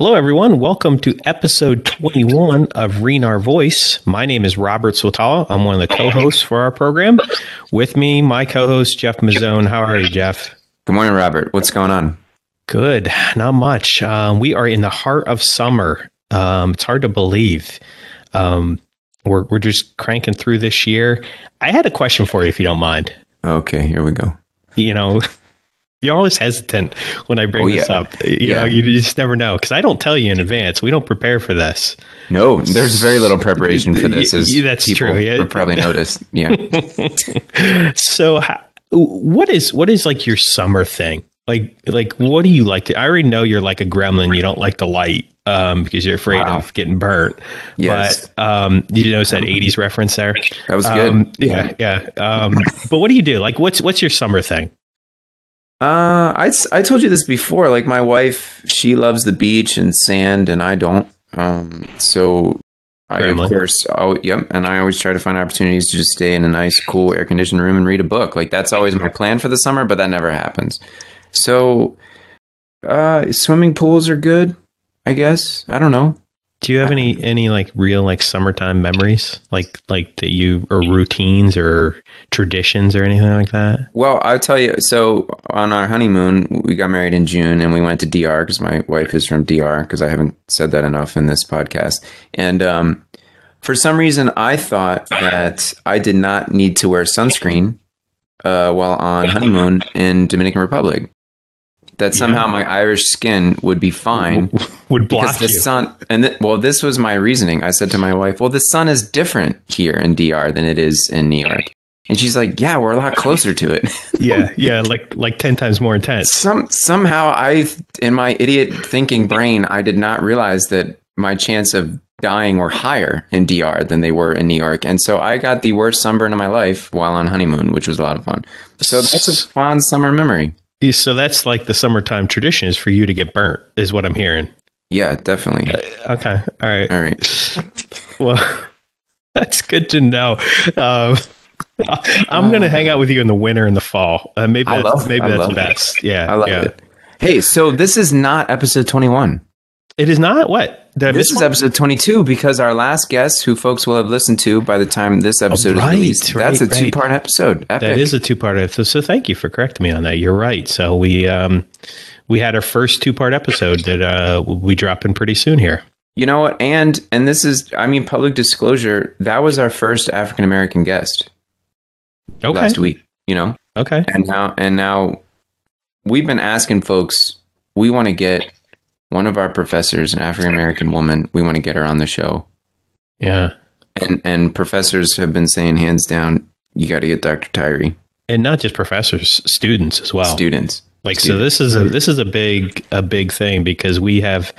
Hello, everyone. Welcome to episode 21 of Renar Voice. My name is Robert Swatala. I'm one of the co hosts for our program. With me, my co host, Jeff Mazzone. How are you, Jeff? Good morning, Robert. What's going on? Good. Not much. Um, we are in the heart of summer. Um, it's hard to believe. Um, we're, we're just cranking through this year. I had a question for you, if you don't mind. Okay, here we go. You know, you're always hesitant when I bring Oh, this up. You Yeah. know, you just never know because I don't tell you in advance. We don't prepare for this. No, there's very little preparation for this. As that's people true, yeah. probably noticed. Yeah. So, what is what is like your summer thing? Like, like what do you like to? I already know you're like a gremlin. You don't like the light um, because you're afraid Wow. of getting burnt. Yes. But um, you notice that '80s reference there? That was good. Um, yeah, yeah. Um, but what do you do? Like, what's what's your summer thing? Uh, I, I told you this before. Like my wife, she loves the beach and sand, and I don't. Um, so I of course, oh yep, and I always try to find opportunities to just stay in a nice, cool, air conditioned room and read a book. Like that's always my plan for the summer, but that never happens. So, uh, swimming pools are good. I guess I don't know. Do you have any any like real like summertime memories, like like that you or routines or traditions or anything like that? Well, I'll tell you. So on our honeymoon, we got married in June, and we went to DR because my wife is from DR. Because I haven't said that enough in this podcast. And um, for some reason, I thought that I did not need to wear sunscreen uh, while on honeymoon in Dominican Republic. That somehow my Irish skin would be fine Would block because the you. sun. And th- well, this was my reasoning. I said to my wife, "Well, the sun is different here in DR than it is in New York." And she's like, "Yeah, we're a lot closer to it." yeah, yeah, like like ten times more intense. Some somehow I, in my idiot thinking brain, I did not realize that my chance of dying were higher in DR than they were in New York, and so I got the worst sunburn of my life while on honeymoon, which was a lot of fun. So that's a fond summer memory. So that's like the summertime tradition is for you to get burnt, is what I'm hearing. Yeah, definitely. Okay, all right. All right. Well, that's good to know. Um, I'm gonna hang out with you in the winter and the fall. Uh, maybe that's, love- maybe I that's love it. best. Yeah, I love yeah. it. Hey, so this is not episode twenty-one. It is not what This is one? episode 22 because our last guest, who folks will have listened to by the time this episode right, is released, that's a right, right. two part episode. Epic. That is a two part episode. So thank you for correcting me on that. You're right. So we um we had our first two part episode that uh we dropping pretty soon here. You know what? And and this is, I mean, public disclosure. That was our first African American guest Okay. last week. You know, Okay. and now and now we've been asking folks. We want to get one of our professors, an African American woman. We want to get her on the show. Yeah. And and professors have been saying hands down, you got to get Dr. Tyree. And not just professors, students as well. Students. Like so this is a this is a big a big thing because we have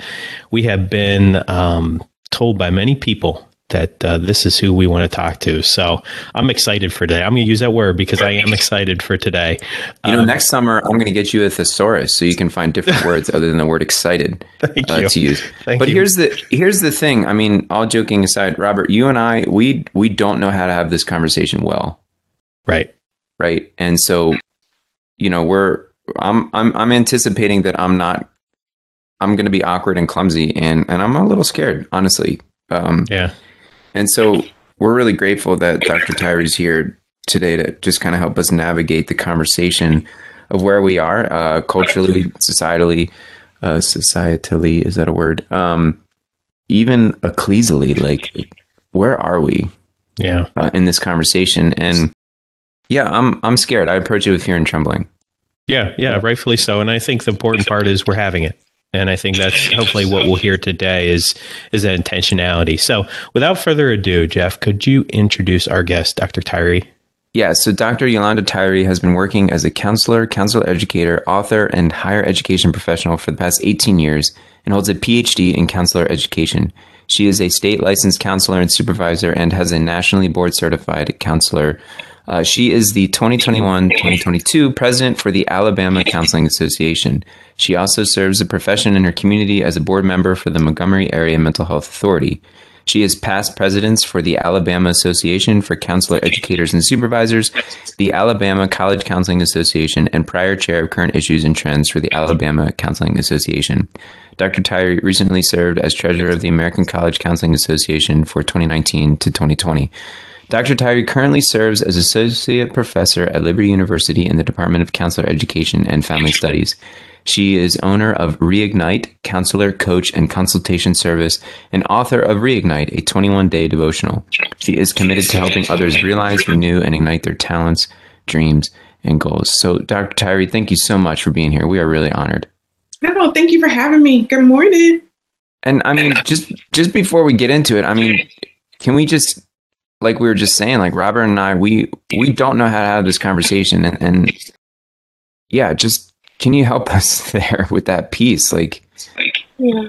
we have been um told by many people that uh, this is who we want to talk to. So I'm excited for today. I'm going to use that word because I am excited for today. You know, Um, next summer I'm going to get you a thesaurus so you can find different words other than the word excited Thank uh, you. to use. Thank but you. here's the here's the thing. I mean, all joking aside, Robert, you and I we we don't know how to have this conversation well, Right. right? And so, you know, we're I'm I'm I'm anticipating that I'm not I'm going to be awkward and clumsy and and I'm a little scared, honestly. Um, Yeah. And so we're really grateful that Dr. Tyree's here today to just kind of help us navigate the conversation of where we are uh, culturally, societally, uh, societally, is that a word? Um, even ecclesially, like where are we Yeah. uh, in this conversation? And yeah, I'm I'm scared. I approach it with fear and trembling. Yeah, yeah, rightfully so. And I think the important part is we're having it. And I think that's hopefully what we'll hear today is is that intentionality. So without further ado, Jeff, could you introduce our guest, Dr. Tyree? Yeah, so Dr. Yolanda Tyree has been working as a counselor, counselor educator, author, and higher education professional for the past 18 years and holds a PhD in counselor education. She is a state licensed counselor and supervisor and has a nationally board certified counselor. Uh, she is the 2021 2022 president for the Alabama Counseling Association. She also serves the profession in her community as a board member for the Montgomery Area Mental Health Authority. She is past presidents for the Alabama Association for Counselor Educators and Supervisors, the Alabama College Counseling Association, and prior chair of current issues and trends for the Alabama Counseling Association. Dr. Tyree recently served as treasurer of the American College Counseling Association for 2019 to 2020. Dr. Tyree currently serves as associate professor at Liberty University in the Department of Counselor Education and Family Studies. She is owner of Reignite, counselor, coach, and consultation service, and author of Reignite, a 21 day devotional. She is committed to helping others realize, renew, and ignite their talents, dreams, and goals. So, Dr. Tyree, thank you so much for being here. We are really honored. No, thank you for having me. Good morning. And I mean, just just before we get into it, I mean, can we just like we were just saying, like Robert and I, we we don't know how to have this conversation, and, and yeah, just can you help us there with that piece? Like, yeah.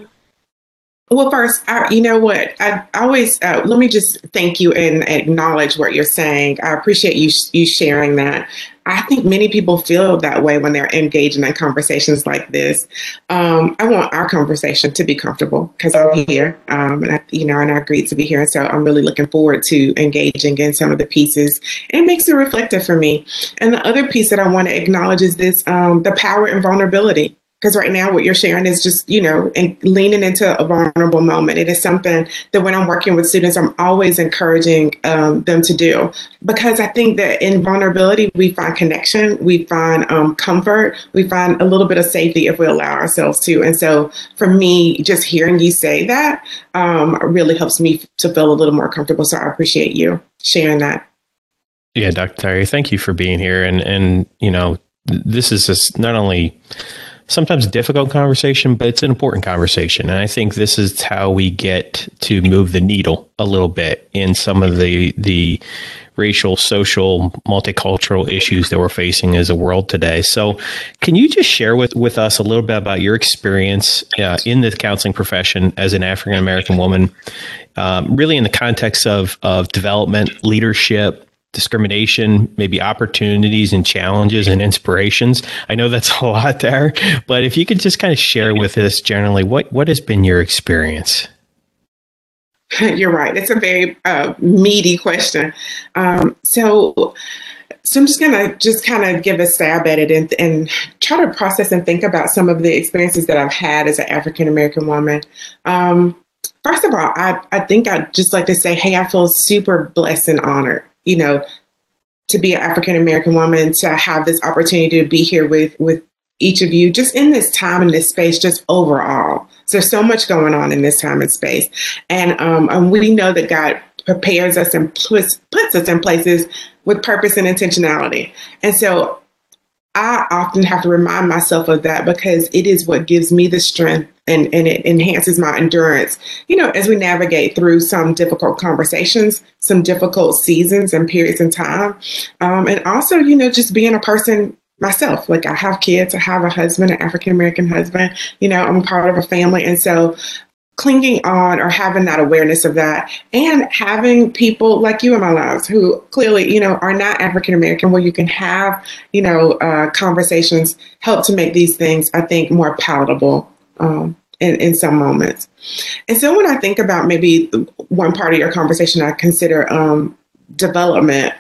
Well, first, I, you know what? I, I always uh, let me just thank you and acknowledge what you're saying. I appreciate you you sharing that. I think many people feel that way when they're engaging in conversations like this. Um, I want our conversation to be comfortable because I'm here, um, and I, you know, and I agreed to be here. And so I'm really looking forward to engaging in some of the pieces. And it makes it reflective for me. And the other piece that I want to acknowledge is this: um, the power and vulnerability because right now what you're sharing is just you know and leaning into a vulnerable moment. It is something that when i'm working with students i'm always encouraging um, them to do. Because i think that in vulnerability we find connection we find um, comfort we find a little bit of safety if we allow ourselves to. And so for me just hearing you say that um, really helps me to feel a little more comfortable. So i appreciate you sharing that. Yeah dr Tyree, thank you for being here. And and you know this is just not only sometimes difficult conversation, but it's an important conversation. And I think this is how we get to move the needle a little bit in some of the the racial, social, multicultural issues that we're facing as a world today. So, can you just share with, with us a little bit about your experience uh, in the counseling profession as an African American woman, um, really in the context of, of development, leadership, discrimination, maybe opportunities and challenges and inspirations. I know that's a lot there, but if you could just kind of share with us generally what what has been your experience. You're right. It's a very uh, meaty question. Um, so, so I'm just gonna just kind of give a stab at it and, and try to process and think about some of the experiences that I've had as an African American woman. Um, first of all, I, I think I'd just like to say, hey, I feel super blessed and honored you know, to be an African American woman, to have this opportunity to be here with with each of you, just in this time and this space, just overall. So there's so much going on in this time and space, and um, and we know that God prepares us and puts puts us in places with purpose and intentionality. And so I often have to remind myself of that because it is what gives me the strength and, and it enhances my endurance, you know, as we navigate through some difficult conversations, some difficult seasons and periods in time. Um, and also, you know, just being a person myself. Like I have kids, I have a husband, an African American husband, you know, I'm part of a family. And so clinging on or having that awareness of that and having people like you in my lives who clearly you know are not african american where you can have you know uh, conversations help to make these things i think more palatable um, in, in some moments. And so when i think about maybe one part of your conversation i consider um, development.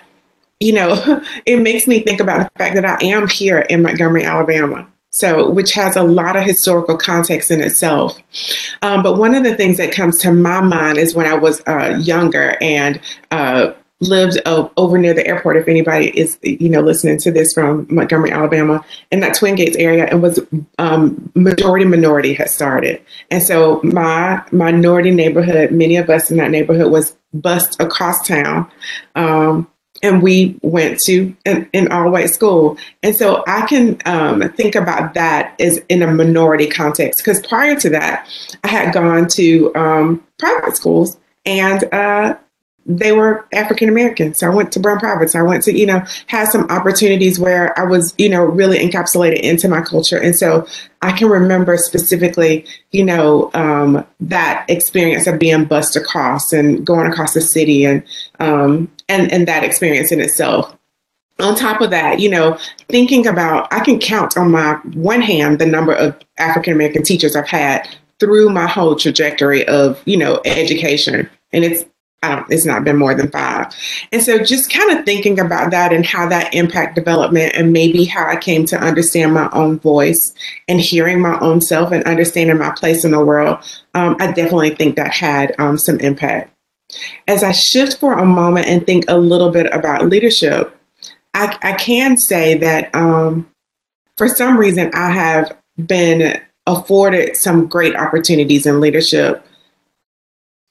You know it makes me think about the fact that i am here in montgomery alabama so which has a lot of historical context in itself. Um, but one of the things that comes to my mind is when I was uh, younger and uh, lived over near the airport. If anybody is, you know, listening to this from Montgomery, Alabama, in that Twin Gates area, and was um, majority minority had started, and so my minority neighborhood, many of us in that neighborhood was bused across town. Um, and we went to an, an all-white school. And so i can um, think about that as in a minority context because prior to that i had gone to um, private schools and uh, they were African American. So I went to Brown Privates. I went to, you know, had some opportunities where I was, you know, really encapsulated into my culture. And so I can remember specifically, you know, um, that experience of being bussed across and going across the city and, um, and, and that experience in itself. On top of that, you know, thinking about, I can count on my one hand the number of African American teachers I've had through my whole trajectory of, you know, education and it's Don't, it's not been more than five. And so just kind of thinking about that and how that impact development and maybe how I came to understand my own voice and hearing my own self and understanding my place in the world, um, I definitely think that had um, some impact. As I shift for a moment and think a little bit about leadership, I, I can say that um, for some reason I have been afforded some great opportunities in leadership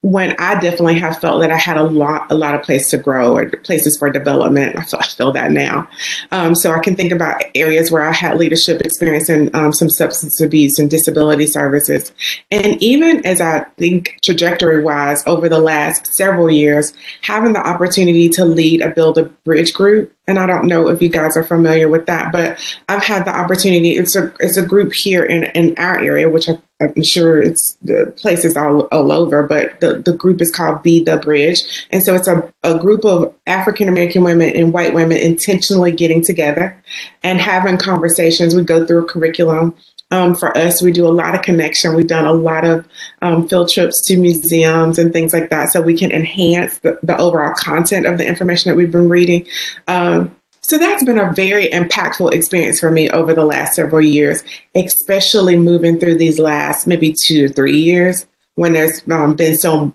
when I definitely have felt that I had a lot, a lot of place to grow or places for development. I feel, I feel that now. Um, so I can think about areas where I had leadership experience in um, some substance abuse and disability services. And even as I think trajectory wise over the last several years, having the opportunity to lead a Build a Bridge group and I don't know if you guys are familiar with that, but I've had the opportunity. It's a it's a group here in, in our area, which I, am sure it's the places all, all over, but the, the group is called Be the Bridge. And so it's a, a group of African American women and white women intentionally getting together and having conversations. We go through a curriculum um, for us, we do a lot of connection. We've done a lot of um, field trips to museums and things like that so we can enhance the, the overall content of the information that we've been reading. Um, so that's been a very impactful experience for me over the last several years, especially moving through these last maybe two to three years when there's um, been so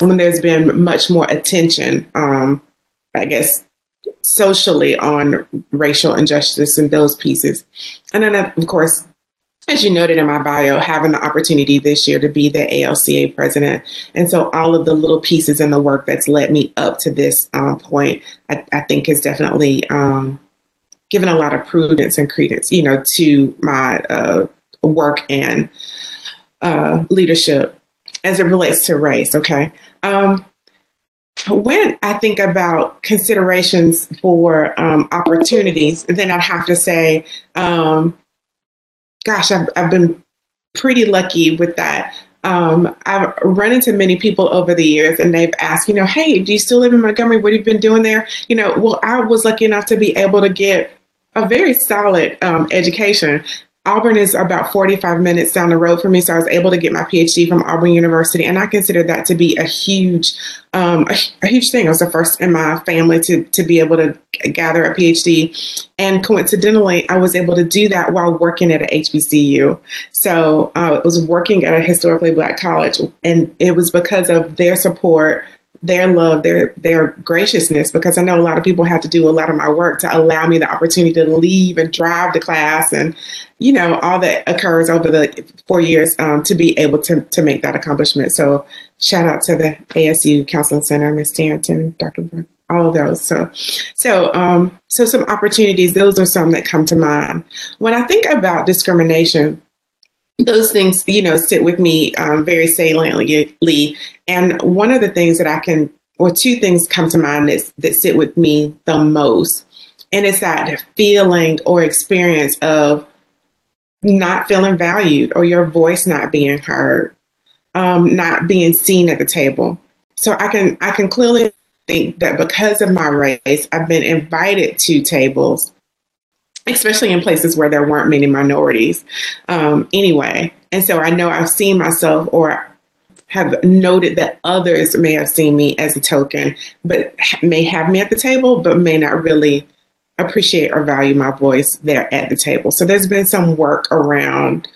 when there's been much more attention, um, I guess, socially on racial injustice and those pieces. And then, of course, as you noted in my bio, having the opportunity this year to be the ALCA president. And so all of the little pieces in the work that's led me up to this um, point, I, I, think has definitely um, given a lot of prudence and credence, you know, to my uh, work and uh, leadership as it relates to race. Okay. Um, when I think about considerations for um, opportunities, then I'd have to say, um, gosh, I've, I've been pretty lucky with that. Um, I've run into many people over the years and they've asked, you know, hey, do you still live in Montgomery? What have you been doing there? You know, well, I was lucky enough to be able to get a very solid um, education. Auburn is about 45 minutes down the road for me, so I was able to get my PhD from Auburn University, and I consider that to be a huge, um, a, a, huge thing. I was the first in my family to to be able to gather a PhD, and coincidentally, I was able to do that while working at a HBCU. So uh, I was working at a historically black college, and it was because of their support their love, their their graciousness, because I know a lot of people have to do a lot of my work to allow me the opportunity to leave and drive to class, and you know all that occurs over the four years um, to be able to to make that accomplishment. So shout out to the ASU Counseling Center, Ms. Stanton, Dr. Brook, all of those. So so um, so some opportunities. Those are some that come to mind when I think about discrimination those things, you know, sit with me um, very saliently. And one of the things that I can, or two things come to mind is, that sit with me the most. And it's that feeling or experience of not feeling valued or your voice not being heard, um, not being seen at the table. So I can I can clearly think that because of my race, I've been invited to tables especially in places where there weren't many minorities um, anyway. And so I know I've seen myself or have noted that others may have seen me as a token, but may have me at the table, but may not really appreciate or value my voice there at the table. So there's been some work around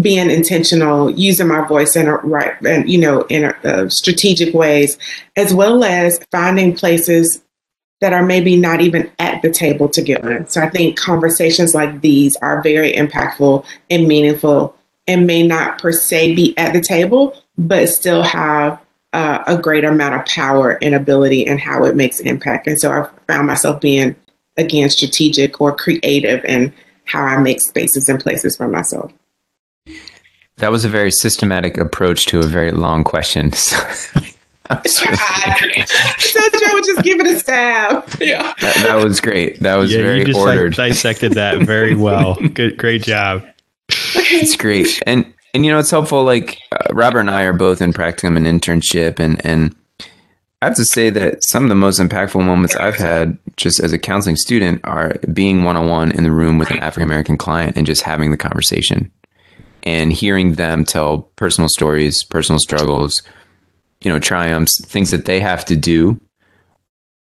being intentional, using my voice in a right and you know in a, uh, strategic ways, as well as finding places that are maybe not even at the table together. So I think conversations like these are very impactful and meaningful and may not per se be at the table, but still have uh, a great amount of power and ability and how it makes impact. And so I found myself being, again, strategic or creative in how I make spaces and places for myself. That was a very systematic approach to a very long question. so Joe would just give it a stab. Yeah. That, that was great. That was yeah, very you just ordered. Like, dissected that very well. Good, great job. It's great, and and you know it's helpful. Like uh, Robert and I are both in practicum and internship, and and I have to say that some of the most impactful moments I've had just as a counseling student are being one on one in the room with an African American client and just having the conversation and hearing them tell personal stories, personal struggles, you know, triumphs, things that they have to do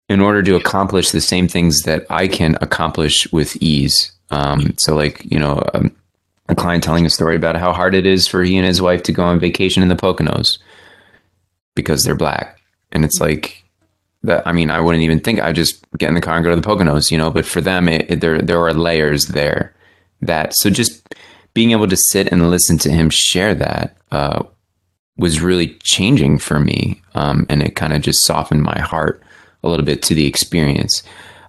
in order to accomplish the same things that I can accomplish with ease. Um, so, like, you know, um, a client telling a story about how hard it is for he and his wife to go on vacation in the Poconos because they're black. And it's like, that, I mean, I wouldn't even think I just get in the car and go to the Poconos, you know, but for them, it, it, there, there are layers there that, so just being able to sit and listen to him share that, uh, was really changing for me. Um, and it kind of just softened my heart a little bit to the experience.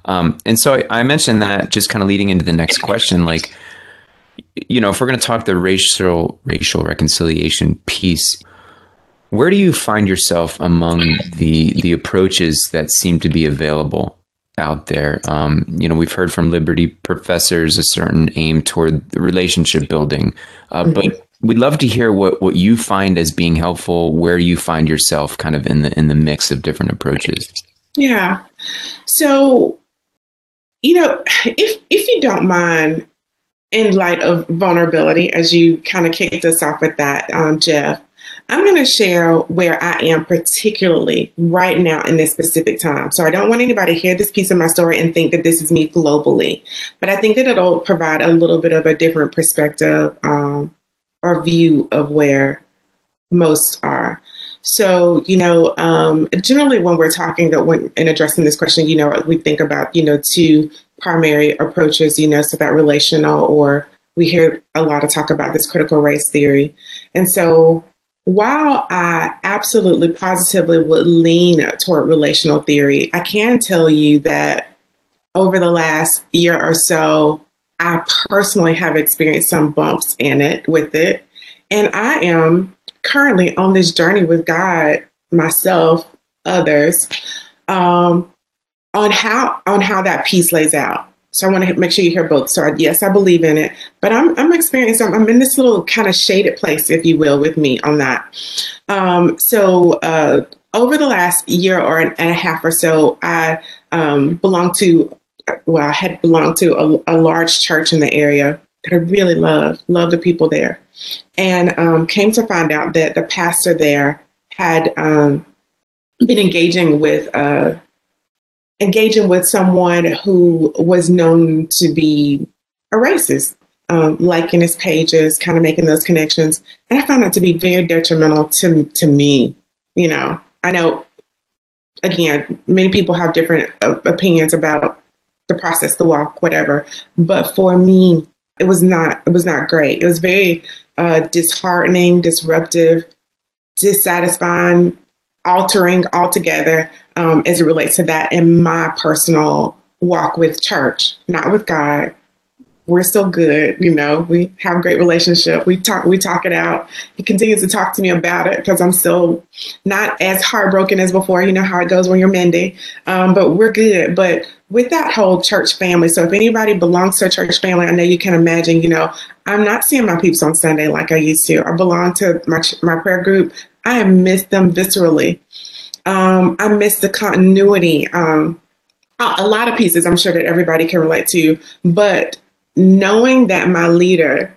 Um, and so I, I mentioned that just kind of leading into the next question, like, you know, if we're going to talk the racial racial reconciliation piece, where do you find yourself among the the approaches that seem to be available out there? Um, you know, we've heard from Liberty professors a certain aim toward the relationship building, uh, mm-hmm. but we'd love to hear what what you find as being helpful. Where you find yourself, kind of in the in the mix of different approaches. Yeah. So, you know, if if you don't mind, in light of vulnerability, as you kind of kicked us off with that, um, Jeff, I'm going to share where I am particularly right now in this specific time. So I don't want anybody to hear this piece of my story and think that this is me globally, but I think that it'll provide a little bit of a different perspective um, or view of where most are. So, you know, um, generally when we're talking that when in addressing this question, you know, we think about, you know, two primary approaches, you know, so that relational or we hear a lot of talk about this critical race theory. And so while I absolutely positively would lean toward relational theory, I can tell you that over the last year or so, I personally have experienced some bumps in it with it. And I am currently on this journey with God, myself, others, um, on how on how that piece lays out. So I want to make sure you hear both. So I, yes, I believe in it, but I'm I'm experiencing. I'm in this little kind of shaded place, if you will, with me on that. Um, so uh, over the last year or and a half or so, I um, belong to. Well, I had belonged to a, a large church in the area that I really loved, loved the people there and um, came to find out that the pastor there had um, been engaging with uh, engaging with someone who was known to be a racist, um, liking his pages, kind of making those connections, and I found that to be very detrimental to to me. You know, I know again, many people have different uh, opinions about the process, the walk, whatever, but for me, it was not it was not great. It was very uh, disheartening, disruptive, dissatisfying, altering altogether um, as it relates to that in my personal walk with church, not with God. We're still good, you know. We have a great relationship. We talk, we talk it out. He continues to talk to me about it because I'm still not as heartbroken as before. You know how it goes when you're mending, um, but we're good. But with that whole church family. So if anybody belongs to a church family, I know you can imagine, you know, I'm not seeing my peeps on Sunday like I used to. I belong to my, my prayer group. I miss them viscerally. Um, I miss the continuity. Um, a lot of pieces I'm sure that everybody can relate to, but knowing that my leader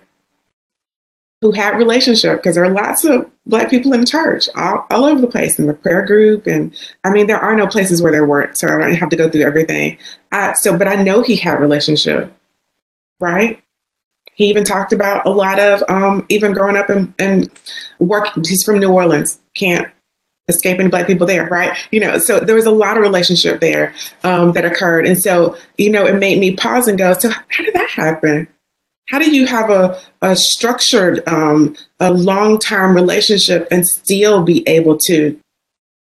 who had relationship because there are lots of black people in church all, all over the place in the prayer group. And i mean there are no places where there weren't so i don't have to go through everything. Uh, so but i know he had relationship right? He even talked about a lot of um, even growing up and, and working he's from new orleans can't escape any black people there right? You know so there was a lot of relationship there um, that occurred. And so you know it made me pause and go so how did that happen how do you have a, a structured, um, a long term relationship and still be able to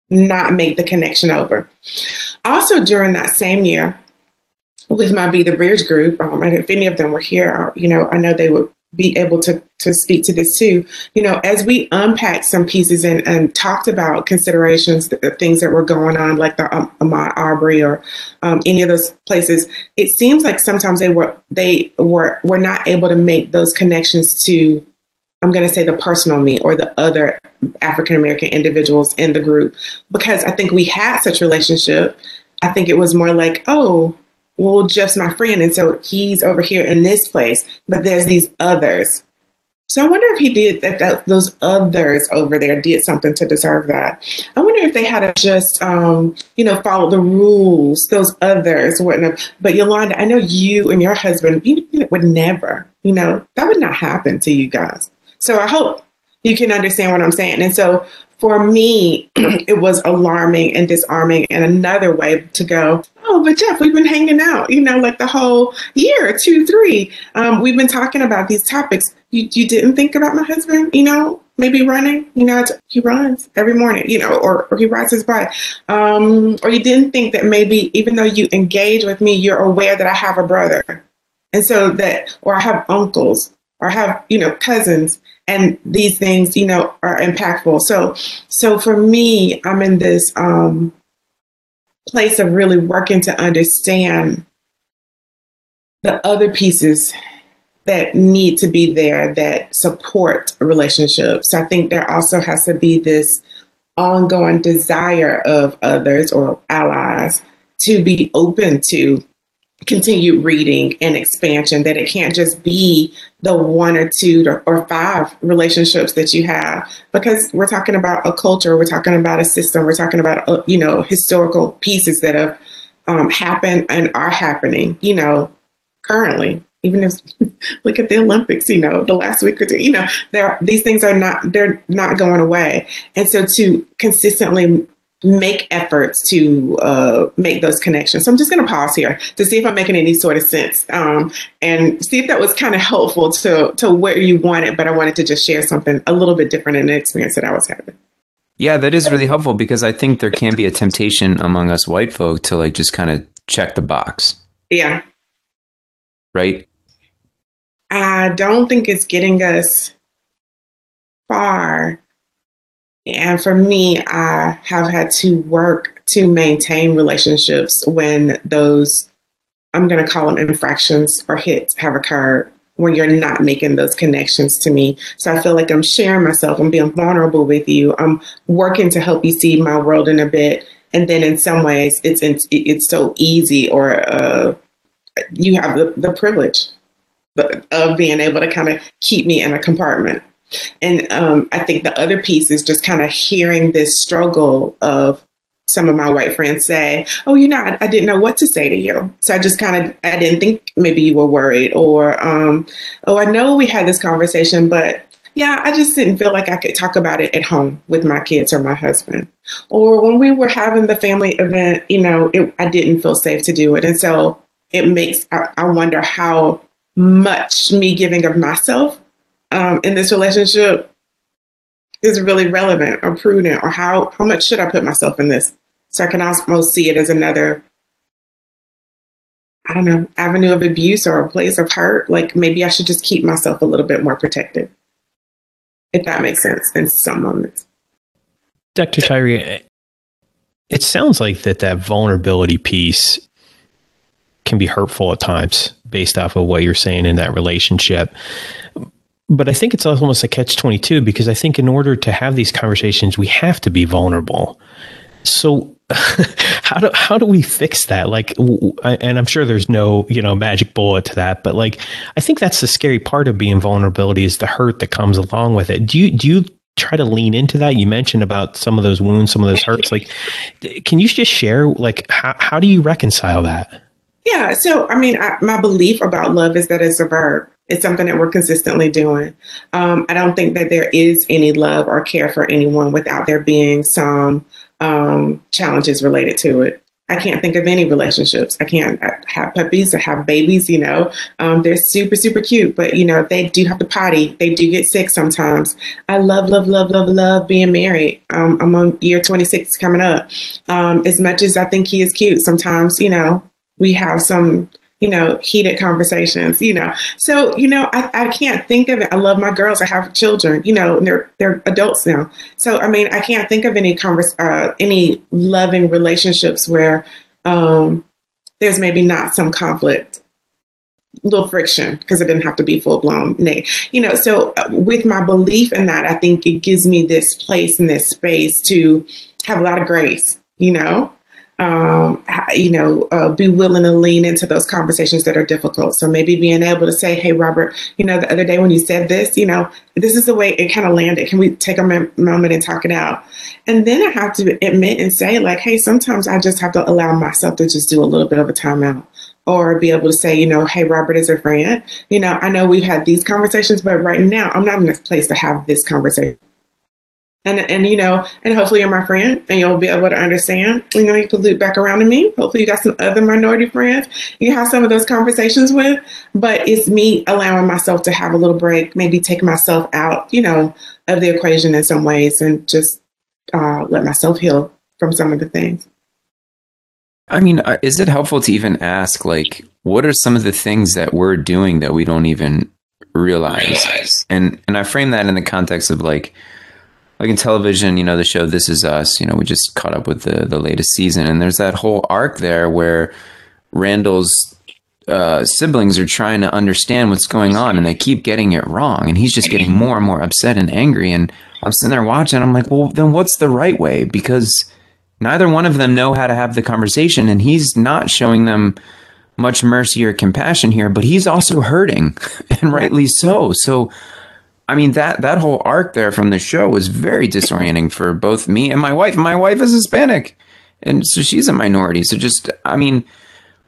not make the connection over? Also, during that same year, with my Be the Bridge group, um, and if any of them were here, you know, I know they would be able to to speak to this too. You know, as we unpacked some pieces and, and talked about considerations, the, things that were going on, like the um, Arbery or um, any of those places, it seems like sometimes they were they were were not able to make those connections to. I'm going to say the personal me or the other African American individuals in the group because I think we had such relationship. I think it was more like, oh, well, Jeff's my friend, and so he's over here in this place, but there's these others So I wonder if he did that, that, those others over there did something to deserve that. I wonder if they had to just, um, you know, follow the rules. Those others wouldn't have. But Yolanda, I know you and your husband you, would never, you know, that would not happen to you guys. So I hope you can understand what I'm saying. And so for me, it was alarming and disarming, and another way to go. Oh, but Jeff, we've been hanging out, you know, like the whole year, two, three. Um, we've been talking about these topics. You, you didn't think about my husband, you know, maybe running, you know, he runs every morning, you know, or, or he rides his bike. Um, or you didn't think that maybe even though you engage with me, you're aware that I have a brother. And so that, or I have uncles, or have, you know, cousins and these things you know are impactful so so for me i'm in this um place of really working to understand the other pieces that need to be there that support relationships. I think there also has to be this ongoing desire of others or allies to be open to continued reading and expansion that it can't just be the one or two or five relationships that you have. Because we're talking about a culture we're talking about a system we're talking about uh, you know historical pieces that have um, happened and are happening you know currently. Even if look at the olympics you know the last week or two you know there these things are not they're not going away. And so to consistently make efforts to uh, make those connections. So I'm just going to pause here to see if I'm making any sort of sense um, and see if that was kind of helpful to to where you wanted. But I wanted to just share something a little bit different in the experience that I was having. Yeah, that is really helpful because I think there can be a temptation among us white folk to like just kind of check the box. Yeah. Right. I don't think it's getting us far and for me, I have had to work to maintain relationships when those, I'm going to call them infractions or hits, have occurred when you're not making those connections to me. So I feel like I'm sharing myself, I'm being vulnerable with you, I'm working to help you see my world in a bit. And then in some ways, it's it's so easy, or uh, you have the, the privilege of being able to kind of keep me in a compartment. And um, I think the other piece is just kind of hearing this struggle of some of my white friends say, "Oh, you know, I, I, didn't know what to say to you." So I just kind of I didn't think maybe you were worried, or um, "Oh, I know we had this conversation, but yeah, I just didn't feel like I could talk about it at home with my kids or my husband." Or when we were having the family event, you know, it, I didn't feel safe to do it, and so it makes I, I wonder how much me giving of myself um, in this relationship is really relevant or prudent or how how much should I put myself in this? So I can almost see it as another I don't know, avenue of abuse or a place of hurt. Like maybe I should just keep myself a little bit more protected. If that makes sense in some moments. Dr. Tyree, it sounds like that that vulnerability piece can be hurtful at times based off of what you're saying in that relationship but I think it's almost a catch 22 because I think in order to have these conversations, we have to be vulnerable. So how do how do we fix that? Like, and I'm sure there's no you know magic bullet to that, but like, I think that's the scary part of being vulnerability is the hurt that comes along with it. Do you do you try to lean into that? You mentioned about some of those wounds, some of those hurts. Like, can you just share like how how do you reconcile that? Yeah. So, I mean, I, my belief about love is that it's a verb. It's something that we're consistently doing. Um, I don't think that there is any love or care for anyone without there being some um, challenges related to it. I can't think of any relationships. I can't have puppies or have babies, you know. Um, they're super, super cute, but, you know, they do have to potty. They do get sick sometimes. I love, love, love, love, love being married. Um, I'm on year 26 coming up. Um, as much as I think he is cute, sometimes, you know, we have some you know heated conversations you know. So you know I, I can't think of it. I love my girls. I have children you know they're they're adults now. So i mean i can't think of any converse uh, any loving relationships where um there's maybe not some conflict little friction because it didn't have to be full blown you know so uh, with my belief in that i think it gives me this place and this space to have a lot of grace you know um, you know, uh, be willing to lean into those conversations that are difficult. So maybe being able to say, "Hey, Robert, you know, the other day when you said this, you know, this is the way it kind of landed. Can we take a m- moment and talk it out?" And then I have to admit and say, like, "Hey, sometimes I just have to allow myself to just do a little bit of a timeout." Or be able to say, you know, hey, Robert is a friend. You know, I know we've had these conversations, but right now I'm not in a place to have this conversation and and you know, and hopefully you're my friend and you'll be able to understand. You know, you can loop back around to me. Hopefully you got some other minority friends you have some of those conversations with. But it's me allowing myself to have a little break, maybe take myself out, you know, of the equation in some ways and just uh, let myself heal from some of the things. I mean, uh, is it helpful to even ask, like, what are some of the things that we're doing that we don't even realize? And and I frame that in the context of like like in television, you know, the show This Is Us, you know, we just caught up with the the latest season, and there's that whole arc there where Randall's uh, siblings are trying to understand what's going on, and they keep getting it wrong, and he's just getting more and more upset and angry. And I'm sitting there watching, I'm like, well, then what's the right way? Because neither one of them know how to have the conversation, and he's not showing them much mercy or compassion here, but he's also hurting, and rightly so. So I mean that that whole arc there from the show was very disorienting for both me and my wife. My wife is Hispanic, and so she's a minority. So just, I mean,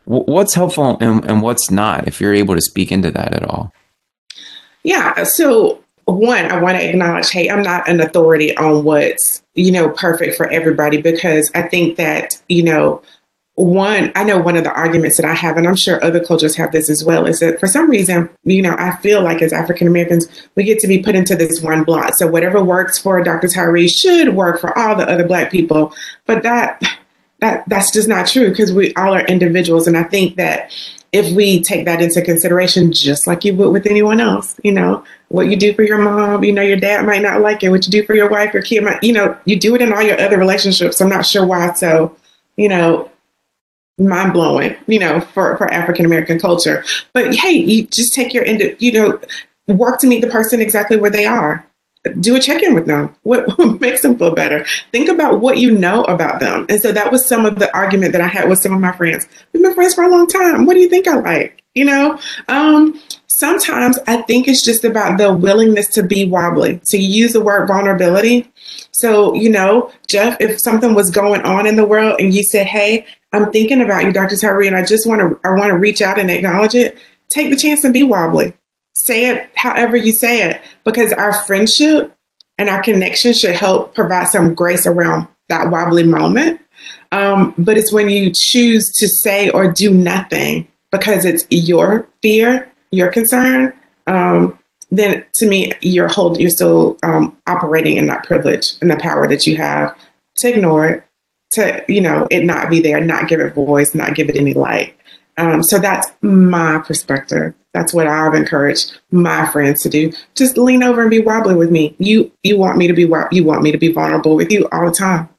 w- what's helpful and, and what's not, if you're able to speak into that at all. Yeah. So one, I want to acknowledge, hey, I'm not an authority on what's you know perfect for everybody because I think that you know one, I know one of the arguments that I have, and I'm sure other cultures have this as well, is that for some reason, you know, I feel like as African Americans, we get to be put into this one block. So whatever works for Dr. Tyree should work for all the other Black people. But that that that's just not true because we all are individuals, and I think that if we take that into consideration, just like you would with anyone else, you know, what you do for your mom, you know, your dad might not like it. What you do for your wife, your kid might, you know, you do it in all your other relationships. I'm not sure why. So, you know, mind blowing, you know, for, for African American culture. But hey, you just take your end, you know, work to meet the person exactly where they are. Do a check in with them. What, what, makes them feel better? Think about what you know about them. And so that was some of the argument that I had with some of my friends. We've been friends for a long time. What do you think I like? You know, um, sometimes I think it's just about the willingness to be wobbly, to use the word vulnerability. So, you know, Jeff, if something was going on in the world and you said, Hey, I'm thinking about you, Dr. Tyree, and I just want to I want to reach out and acknowledge it. Take the chance and be wobbly. Say it however you say it, because our friendship and our connection should help provide some grace around that wobbly moment. Um, but it's when you choose to say or do nothing because it's your fear, your concern, um, then to me, you're hold, you're still um, operating in that privilege and the power that you have to ignore it to you know it not be there, not give it voice, not give it any light. Um, so that's my perspective. That's what I've encouraged my friends to do. Just lean over and be wobbly with me. You you want me to be you want me to be vulnerable with you all the time.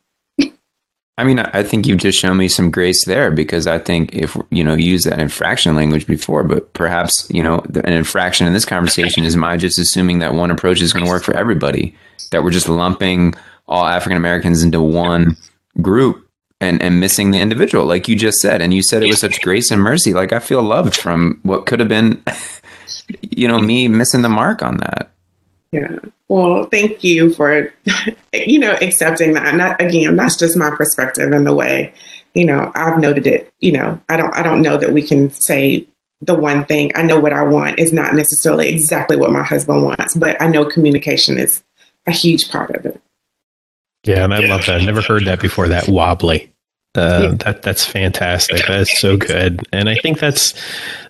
I mean, I think you've just shown me some grace there because I think if you know use that infraction language before, but perhaps you know an infraction in this conversation is my just assuming that one approach is going to work for everybody. That we're just lumping all African Americans into one group and and missing the individual like you just said. And you said it with such grace and mercy. Like i feel loved from what could have been you know me missing the mark on that. Yeah well thank you for you know accepting that not again that's just my perspective and the way you know i've noted it you know i don't i don't know that we can say the one thing i know what i want is not necessarily exactly what my husband wants but i know communication is a huge part of it yeah, and I love that. I've never heard that before. That wobbly. Uh, yeah. That that's fantastic. That's so good, and I think that's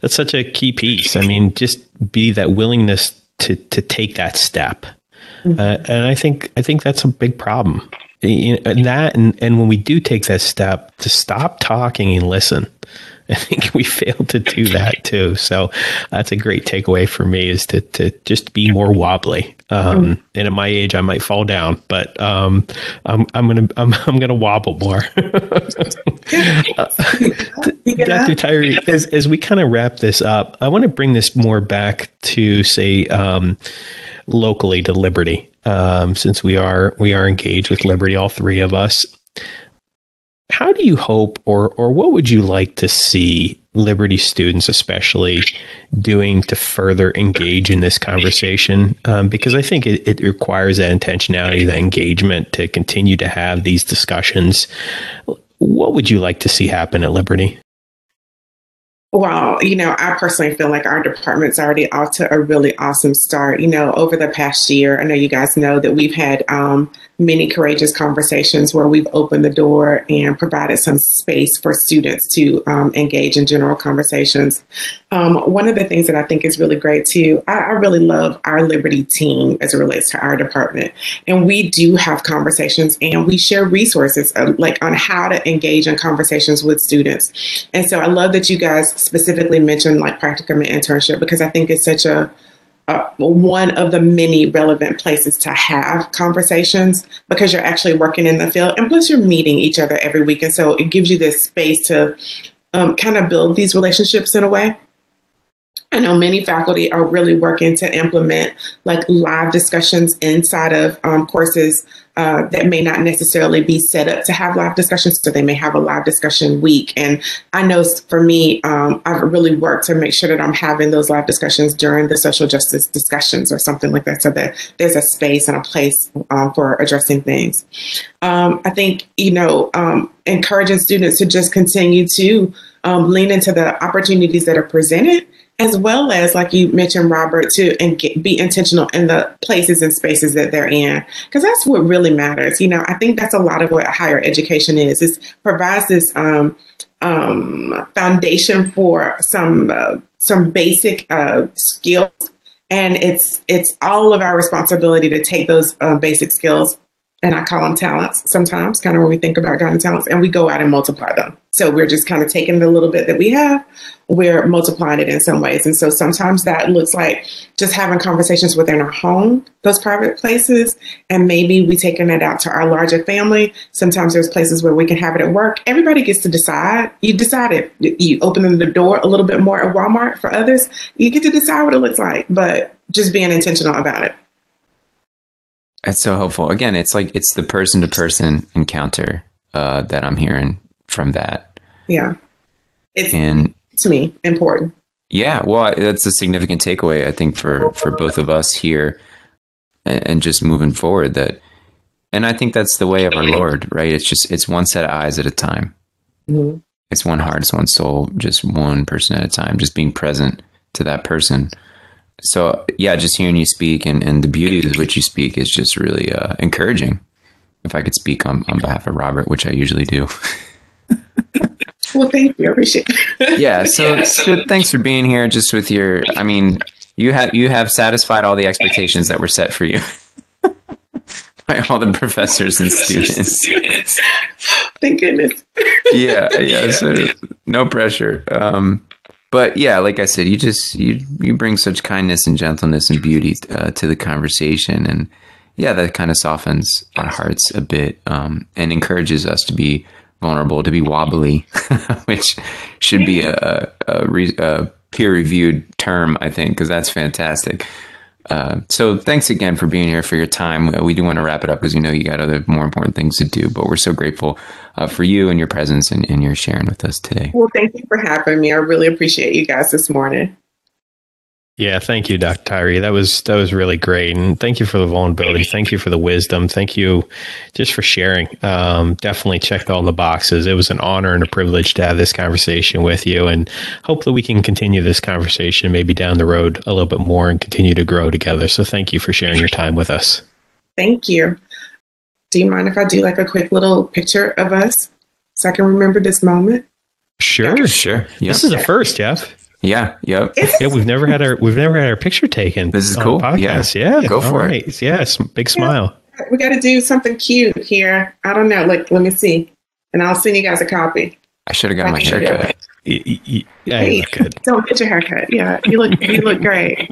that's such a key piece. I mean, just be that willingness to to take that step, uh, and I think I think that's a big problem. And that, and, and when we do take that step, to stop talking and listen. I think we failed to do that too. So that's a great takeaway for me is to, to just be more wobbly. Um, mm. and at my age, I might fall down, but um, I'm, I'm gonna I'm, I'm gonna wobble more. uh, Dr. Tyree, as as we kind of wrap this up, I want to bring this more back to say um, locally to Liberty, um, since we are we are engaged with Liberty, all three of us how do you hope, or or what would you like to see Liberty students, especially, doing to further engage in this conversation? Um, because I think it, it requires that intentionality, that engagement to continue to have these discussions. What would you like to see happen at Liberty? Well, you know, I personally feel like our department's already off to a really awesome start. You know, over the past year, I know you guys know that we've had um, many courageous conversations where we've opened the door and provided some space for students to um, engage in general conversations. Um, one of the things that I think is really great too, I, I, really love our Liberty team as it relates to our department. And we do have conversations and we share resources uh, like on how to engage in conversations with students. And so I love that you guys specifically mentioned like practicum and internship because I think it's such a uh, one of the many relevant places to have conversations because you're actually working in the field and plus you're meeting each other every week. And so it gives you this space to um, kind of build these relationships in a way. I know many faculty are really working to implement like live discussions inside of um, courses uh, that may not necessarily be set up to have live discussions. So they may have a live discussion week. And I know for me, um, I've really worked to make sure that I'm having those live discussions during the social justice discussions or something like that so that there's a space and a place uh, for addressing things. Um, I think, you know, um, encouraging students to just continue to um, lean into the opportunities that are presented as well as like you mentioned robert to and get, be intentional in the places and spaces that they're in. Because that's what really matters you know i think that's a lot of what higher education is. It provides this um, um, foundation for some uh, some basic uh, skills. And it's it's all of our responsibility to take those uh, basic skills and I call them talents sometimes, kind of when we think about God and talents, and we go out and multiply them. So we're just kind of taking the little bit that we have, we're multiplying it in some ways. And so sometimes that looks like just having conversations within our home, those private places, and maybe we taking it out to our larger family. Sometimes there's places where we can have it at work. Everybody gets to decide. You decide it. You open the door a little bit more at Walmart for others. You get to decide what it looks like, but just being intentional about it. That's so helpful. Again, it's like it's the person to person encounter uh, that I'm hearing from that. Yeah, it's and to me important. Yeah, well, that's a significant takeaway I think for for both of us here, and, and just moving forward. That, and I think that's the way of our Lord, right? It's just it's one set of eyes at a time. Mm-hmm. It's one heart, it's one soul, just one person at a time. Just being present to that person so yeah, just hearing you speak and, and the beauty of which you speak is just really uh, encouraging. If I could speak on, on behalf of Robert, which I usually do. well, thank you. I appreciate it. yeah. So, yeah, so, so thanks for being here. Just with your, I mean, you have you have satisfied all the expectations that were set for you by all the professors and students. Thank goodness. yeah. Yeah. So no pressure. Um, but yeah, like I said, you just you you bring such kindness and gentleness and beauty uh, to the conversation, and yeah, that kind of softens our hearts a bit um, and encourages us to be vulnerable, to be wobbly, which should be a, a, a peer reviewed term, I think, because that's fantastic. Uh, so thanks again for being here for your time. We do want to wrap it up because you know you got other more important things to do, but we're so grateful uh, for you and your presence and, and your sharing with us today. Well, thank you for having me. I really appreciate you guys this morning. Yeah, thank you, Dr. Tyree. That was that was really great, and thank you for the vulnerability. Thank you for the wisdom. Thank you, just for sharing. Um, definitely checked all the boxes. It was an honor and a privilege to have this conversation with you, and hopefully we can continue this conversation maybe down the road a little bit more and continue to grow together. So thank you for sharing your time with us. Thank you. Do you mind if I do like a quick little picture of us so I can remember this moment? Sure, yeah. sure. Yep. This is a first, Jeff. Yeah. Yep. yeah, we've never had our we've never had our picture taken. This is cool. Podcast. Yeah. yeah. Go for right. it. Yes. Big smile. We got to do something cute here. I don't know. Like, let me see, and I'll send you guys a copy. I should have got my haircut. Yeah, hey, good. Don't get your haircut. Yeah, you look you look great.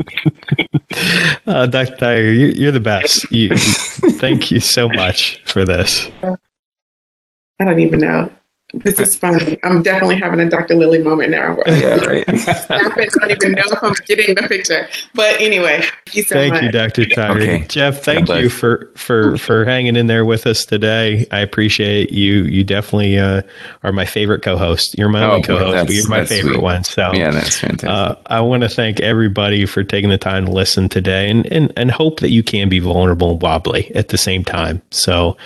uh, Dr. Dyer, you, you're the best. You, thank you so much for this. I don't even know. This is funny. I'm definitely having a Dr. Lilly moment now. Yeah, right. I don't even know if I'm getting the picture. But anyway, thank you so Thank much. you, Dr. Tyree. Okay. Jeff, thank bless. you for for for hanging in there with us today. I appreciate you. You definitely uh, are my favorite co-host. You're my Oh, only co-host, but you're my favorite sweet. one. So Yeah, that's fantastic. uh, I want to thank everybody for taking the time to listen today and, and, and hope that you can be vulnerable and wobbly at the same time. So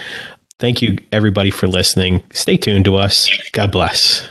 thank you, everybody, for listening. Stay tuned to us. God bless.